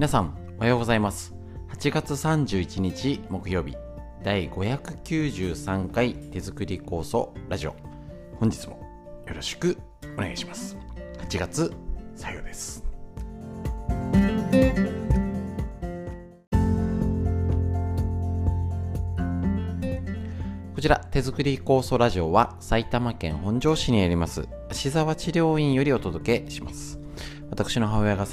皆さんおはようございます。8月31日木曜日第593回手作り構想ラジオ。本日もよろしくお願いします。8月最後です。こちら手作り構想ラジオは埼玉県本庄市にあります芦沢治療院よりお届けします。私の母親が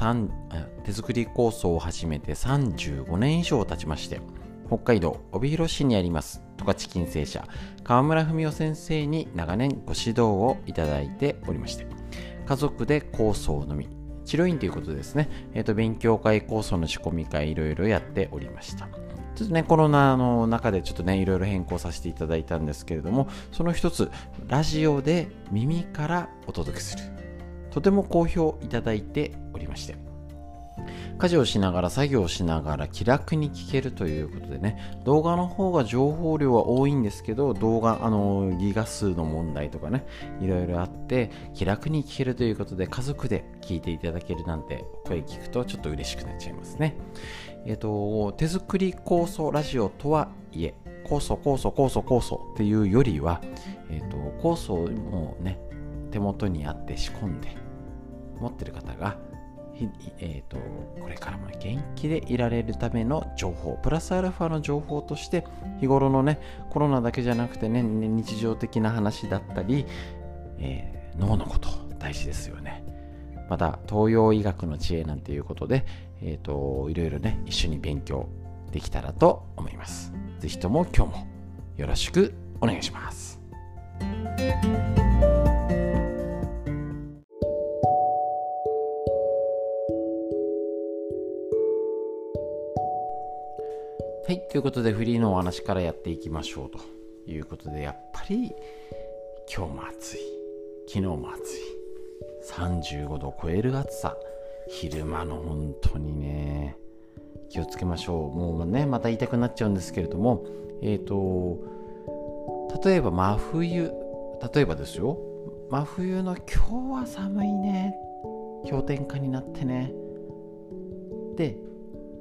手作り構想を始めて35年以上経ちまして北海道帯広市にあります。十勝金星社川村文夫先生に長年ご指導をいただいておりまして家族で構想のみ治療院ということですね、えーと、勉強会構想の仕込み会いろいろやっておりました。ちょっとね、コロナの中でちょっとね、いろいろ変更させていただいたんですけれども、その一つ、ラジオで耳からお届けする。とても好評いただいておりまして、家事をしながら作業をしながら気楽に聞けるということでね。動画の方が情報量は多いんですけど動画あのギガ数の問題とかねいろいろあって気楽に聞けるということで家族で聞いていただけるなんて声聞くとちょっと嬉しくなっちゃいますね。えっ、と手作り構想ラジオとはいえ構想構想構想構想っていうよりは、えーと、構想もね手元にあって仕込んで持ってる方がえーと、これからも元気でいられるための情報プラスアルファの情報として日頃のねコロナだけじゃなくてね日常的な話だったり、えー、脳のこと大事ですよね。また東洋医学の知恵なんていうことで、えーと、いろいろね一緒に勉強できたらと思います。是非とも今日もよろしくお願いします。はい、ということでフリーのお話からやっていきましょうと。いうことで、やっぱり今日も暑い、昨日も暑い、35度を超える暑さ、昼間の本当にね、気をつけましょう。もうね、また言いたくなっちゃうんですけれども、えっ、ー、と、例えば真冬、例えばですよ、真冬の今日は寒いね、氷点下になってね、で、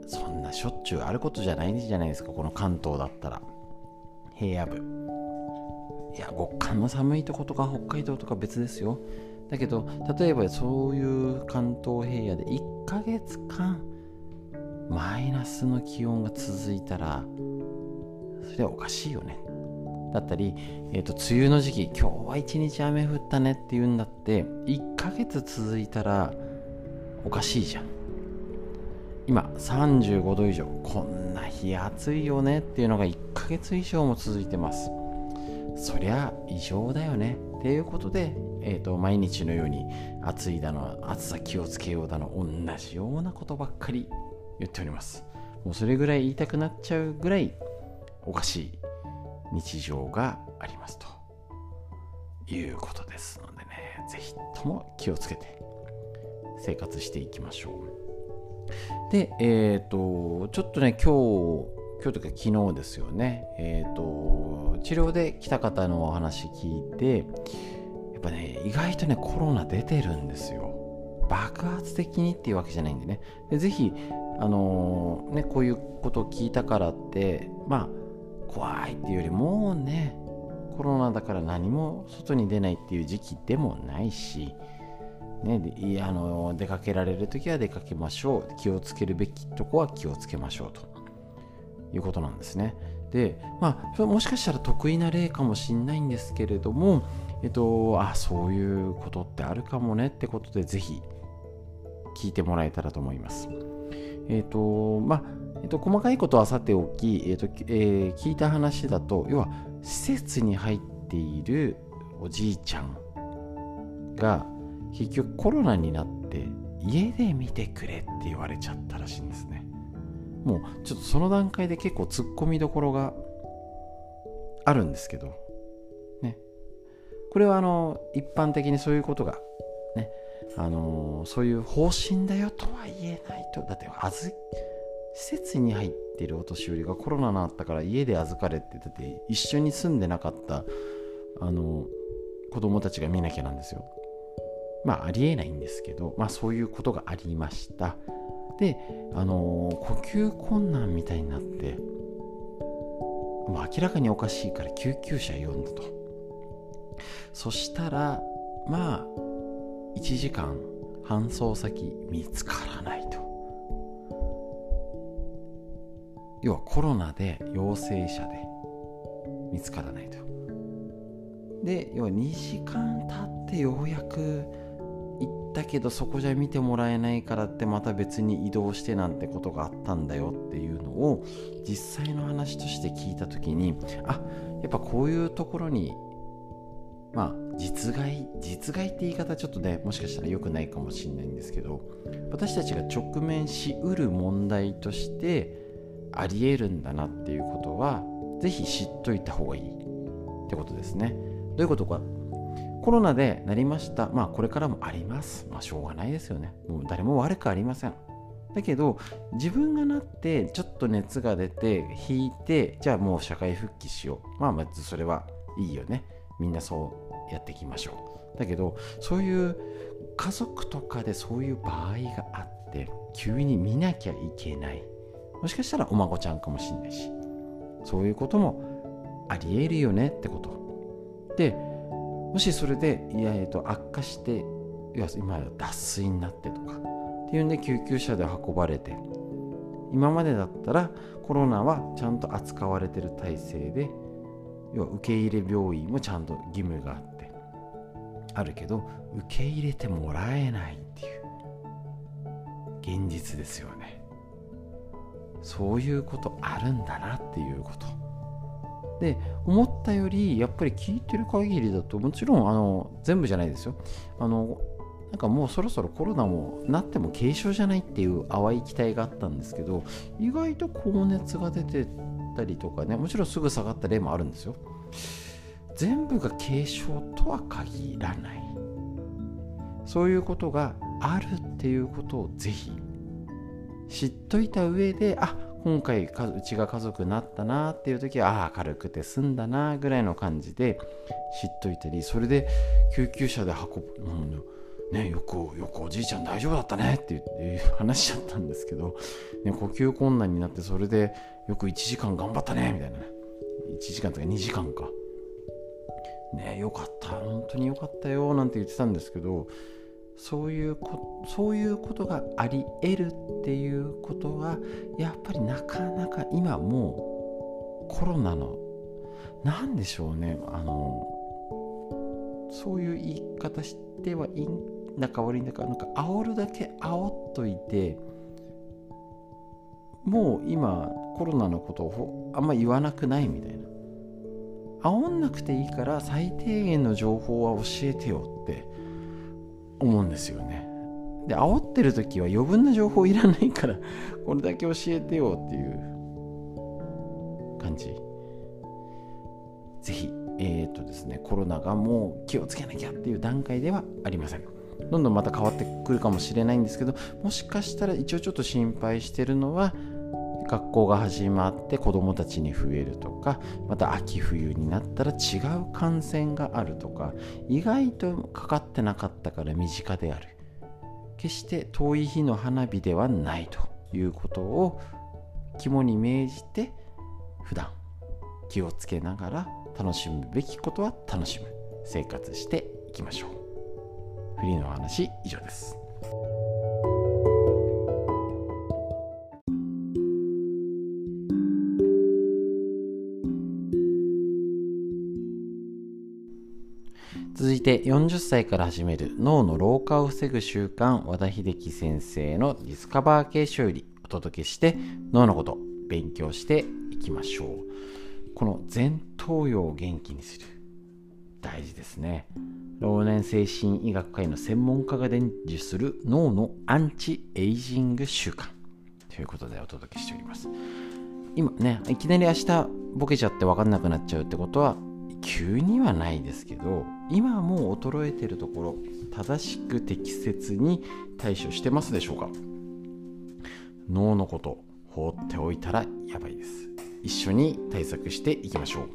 そんなしょっちゅうあることじゃないんじゃないですかこの関東だったら。平野部。いや極寒の寒いとことか北海道とか別ですよ。だけど例えばそういう関東平野で1ヶ月間マイナスの気温が続いたらそれはおかしいよね。だったり、えーと、梅雨の時期今日は一日雨降ったねって言うんだって1ヶ月続いたらおかしいじゃん。今35度以上こんな日暑いよね。っていうのが1ヶ月以上も続いてます。そりゃ異常だよね。っていうことで、えーと、毎日のように暑いだの暑さ気をつけようだの同じようなことばっかり言っております。もうそれぐらい言いたくなっちゃうぐらいおかしい日常がありますということですのでね是非とも気をつけて生活していきましょう。で、えっ、ー、と、ちょっとね、今日、今日というか昨日ですよね、えっ、ー、と、治療で来た方のお話聞いて、やっぱね、意外とね、コロナ出てるんですよ。爆発的にっていうわけじゃないんでね。でぜひ、あのー、ね、こういうことを聞いたからって、まあ、怖いっていうよりもうね、コロナだから何も外に出ないっていう時期でもないし、ね、あの出かけられる時は出かけましょう。気をつけるべきとこは気をつけましょうと。いうことなんですね。でまあもしかしたら得意な例かもしれないんですけれどもえっとあそういうことってあるかもねってことでぜひ聞いてもらえたらと思います。えっとまあえっと、細かいことはさておき、えっとえー、聞いた話だと要は施設に入っているおじいちゃんが結局コロナになって家で見てくれって言われちゃったらしいんですね。もうちょっとその段階で結構突っ込みどころがあるんですけど。ね。これはあの一般的にそういうことがね。あのそういう方針だよとは言えないと。だって預施設に入ってるお年寄りがコロナになったから家で預かれってだって一緒に住んでなかったあの子供たちが見なきゃなんですよ。まあ、ありえないんですけど、まあ、そういうことがありました。であのー、呼吸困難みたいになってもう明らかにおかしいから救急車呼んだと。そしたらまあ1時間搬送先見つからないと。要はコロナで陽性者で見つからないと。で要は2時間経ってようやく行ったけどそこじゃ見てもらえないからってまた別に移動してなんてことがあったんだよっていうのを実際の話として聞いた時にあやっぱこういうところにまあ実害実害って言い方ちょっとねもしかしたら良くないかもしれないんですけど私たちが直面しうる問題としてありえるんだなっていうことは是非知っといた方がいいってことですね。どういうことか。コロナでなりました。まあこれからもあります。まあしょうがないですよね。もう誰も悪くありません。だけど自分がなってちょっと熱が出て引いてじゃあもう社会復帰しよう。まあまずそれはいいよね。みんなそうやっていきましょう。だけどそういう家族とかでそういう場合があって急に見なきゃいけない。もしかしたらお孫ちゃんかもしんないしそういうこともありえるよねってこと。でもしそれでいや、えー、と悪化していや今脱水になってとかっていうんで救急車で運ばれて今までだったらコロナはちゃんと扱われてる体制で要は受け入れ病院もちゃんと義務があってあるけど受け入れてもらえないっていう現実ですよね。そういうことあるんだなっていうこと。で思ったよりやっぱり聞いてる限りだともちろんあの全部じゃないですよ。あのなんかもうそろそろコロナもなっても軽症じゃないっていう淡い期待があったんですけど意外と高熱が出てたりとかねもちろんすぐ下がった例もあるんですよ。全部が軽症とは限らない。そういうことがあるっていうことをぜひ知っといた上であ今回うちが家族になったなっていう時はああ軽くて済んだなぐらいの感じで知っといたりそれで救急車で運ぶ、うんね、よくよくおじいちゃん大丈夫だったねっていう話しちゃったんですけど、ね、呼吸困難になってそれでよく1時間頑張ったねみたいな1時間とか2時間か。ねよかった本当によかったよなんて言ってたんですけどそういうこそういうことがあり得るっていうことはやっぱりなかなか今もうコロナの何でしょうねあのそういう言い方してはいいんだか悪いんだかなんか煽るだけ煽っといてもう今コロナのことをあんま言わなくないみたいな。煽んなくていいから最低限の情報は教えてよって思うんですよね。で、煽ってる時は余分な情報いらないから、これだけ教えてよっていう感じ。ぜひ、えっ、ー、とですね、コロナがもう気をつけなきゃっていう段階ではありません。どんどんまた変わってくるかもしれないんですけど、もしかしたら一応ちょっと心配してるのは、学校が始まって子どもたちに増えるとかまた秋冬になったら違う感染があるとか意外とかかってなかったから身近である。決して遠い日の花火ではないということを肝に銘じて普段気をつけながら楽しむべきことは楽しむ。生活していきましょう。フリーの話以上です。続いて40歳から始める脳の老化を防ぐ習慣和田秀樹先生のディスカバー形式よりお届けして脳のこと勉強していきましょう。この前頭葉を元気にする。大事ですね。老年精神医学会の専門家が伝授する脳のアンチエイジング習慣。ということでお届けしております。今ねいきなり明日ボケちゃって分かんなくなっちゃうってことは急にはないですけど今はもう衰えてるところ正しく適切に対処してますでしょうか。脳のこと放っておいたらやばいです。一緒に対策していきましょう。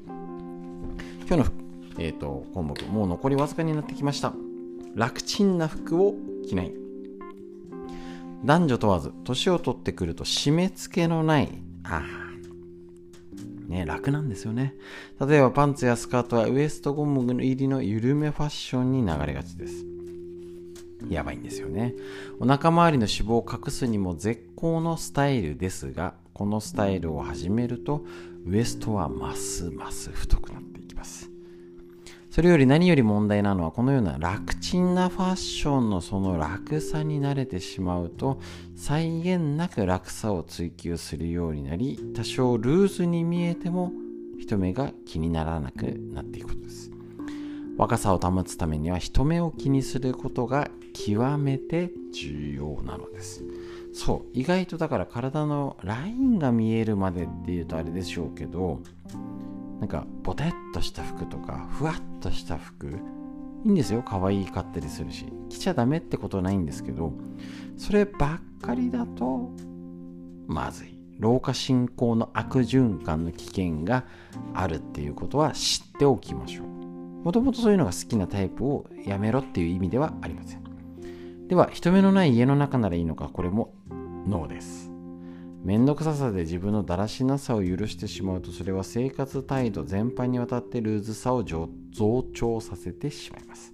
今日の、えーと、項目もう残りわずかになってきました。楽ちんな服を着ない。男女問わず年を取ってくると締め付けのないああね楽なんですよね。例えばパンツやスカートはウエストゴム入りの緩めファッションに流れがちです。やばいんですよね。お腹周りの脂肪を隠すにも絶好のスタイルですがこのスタイルを始めるとウエストはますます太くなる。それより何より問題なのはこのような楽ちんなファッションのその楽さに慣れてしまうと際限なく楽さを追求するようになり多少ルーズに見えても人目が気にならなくなっていくことです。若さを保つためには人目を気にすることが極めて重要なのです。そう意外とだから体のラインが見えるまでっていうとあれでしょうけどなんかボテッとした服とかふわっとした服。いいんですよ。可愛いかったりするし。着ちゃダメってことはないんですけどそればっかりだとまずい。老化進行の悪循環の危険があるっていうことは知っておきましょう。もともとそういうのが好きなタイプをやめろっていう意味ではありません。では人目のない家の中ならいいのかこれもノーです。めんどくささで自分のだらしなさを許してしまうとそれは生活態度全般にわたってルーズさを増長させてしまいます。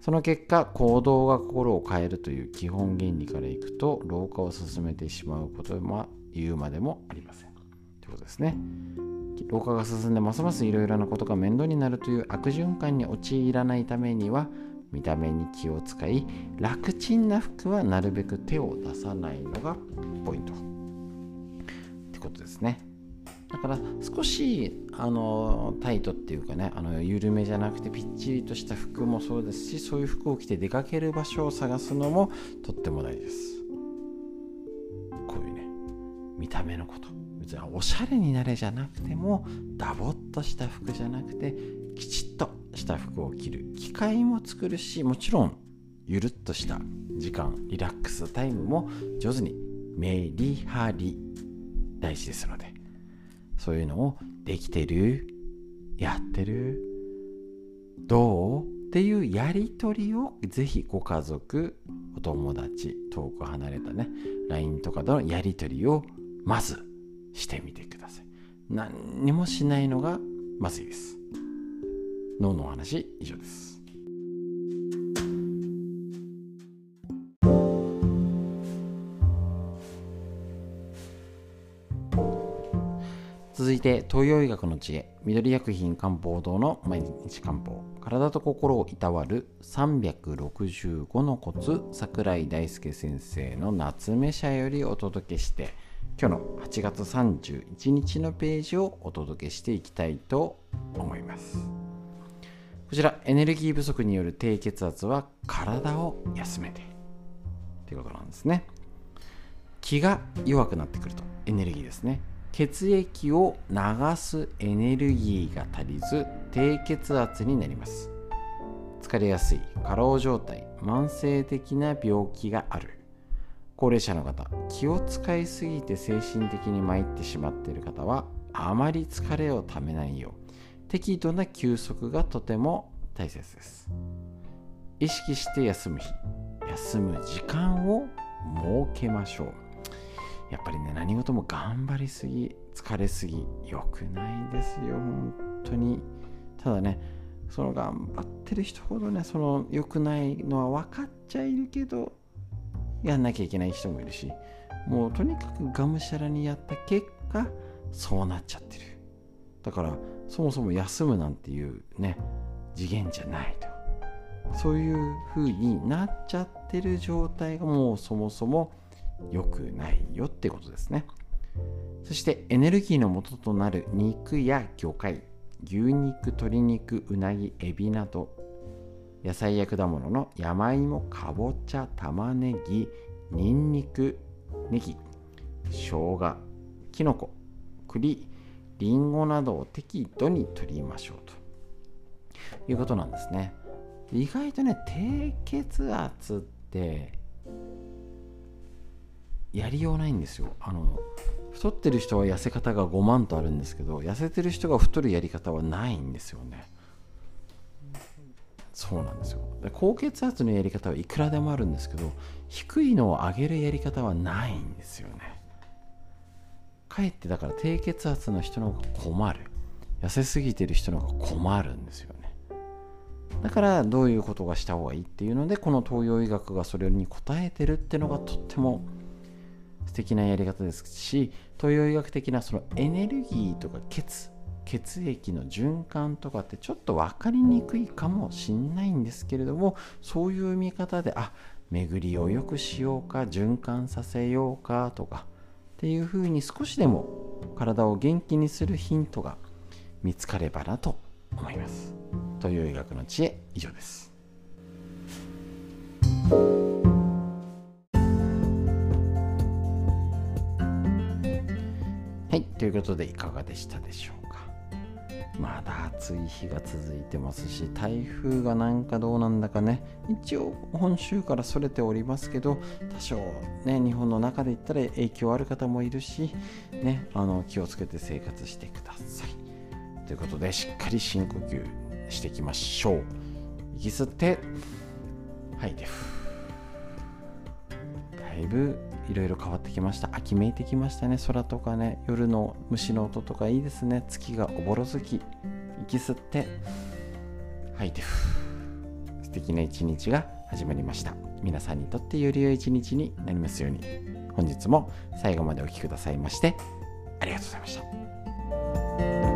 その結果行動が心を変えるという基本原理からいくと老化を進めてしまうことは言うまでもありません。ということですね。老化が進んでますますいろいろなことが面倒になるという悪循環に陥らないためには見た目に気を使い楽ちんな服はなるべく手を出さないのがポイント。ことですね。だから少しあのタイトっていうかねあの緩めじゃなくてぴっちりとした服もそうですしそういう服を着て出かける場所を探すのもとっても大事です。こういうね見た目のこと。別におしゃれになれじゃなくてもダボっとした服じゃなくてきちっとした服を着る。機会も作るしもちろんゆるっとした時間リラックスタイムも上手にメリハリ。大事ですのでそういうのをできてるやってるどうっていうやり取りをぜひご家族お友達遠く離れたね LINE とかでのやり取りをまずしてみてください。何にもしないのがまずいです。脳のお話以上です。続いて東洋医学の知恵。緑薬品漢方堂の毎日漢方。体と心をいたわる365のコツ桜井大輔先生の夏目社よりお届けして今日の8月31日のページをお届けしていきたいと思います。こちらエネルギー不足による低血圧は体を休めて。ということなんですね。気が弱くなってくると。エネルギーですね。血液を流すエネルギーが足りず低血圧になります。疲れやすい過労状態慢性的な病気がある。高齢者の方気を使いすぎて精神的に参ってしまっている方はあまり疲れをためないよう適度な休息がとても大切です。意識して休む日休む時間を設けましょう。やっぱりね何事も頑張りすぎ疲れすぎ良くないですよ本当に。ただねその頑張ってる人ほどねその良くないのは分かっちゃいるけどやんなきゃいけない人もいるしもうとにかくがむしゃらにやった結果そうなっちゃってる。だからそもそも休むなんていうね次元じゃないと。そういう風になっちゃってる状態がもうそもそも良くないよってことですね。そしてエネルギーの元となる肉や魚介牛肉鶏肉うなぎエビなど野菜や果物の山芋かぼちゃ玉ねぎにんにくネギ生姜きのこ栗リンゴなどを適度に取りましょうと。いうことなんですね。意外とね低血圧ってやりようないんですよ。あの太ってる人は痩せ方が5万とあるんですけど痩せてる人が太るやり方はないんですよね。そうなんですよ。で高血圧のやり方はいくらでもあるんですけど低いのを上げるやり方はないんですよね。かえってだから低血圧の人の方が困る。痩せすぎてる人の方が困るんですよね。だからどういうことがした方がいいっていうのでこの東洋医学がそれに応えてるってのがとっても素敵なやり方ですし東洋医学的なそのエネルギーとか血血液の循環とかってちょっと分かりにくいかもしんないんですけれどもそういう見方であ巡りを良くしようか循環させようかとかっていうふうに少しでも体を元気にするヒントが見つかればなと思います。東洋医学の知恵以上です。はい。ということでいかがでしたでしょうか？まだ暑い日が続いてますし台風がなんかどうなんだかね一応本州からそれておりますけど多少ね日本の中で言ったら影響ある方もいるしねあの気をつけて生活してください。ということでしっかり深呼吸していきましょう。息吸って吐いてだいぶいろいろ変わってきました。秋めいてきましたね。空とかね。夜の虫の音とかいいですね。月がおぼろ月。息吸って。吐いて。素敵な一日が始まりました。皆さんにとってより良い一日になりますように。本日も最後までお聴きくださいましてありがとうございました。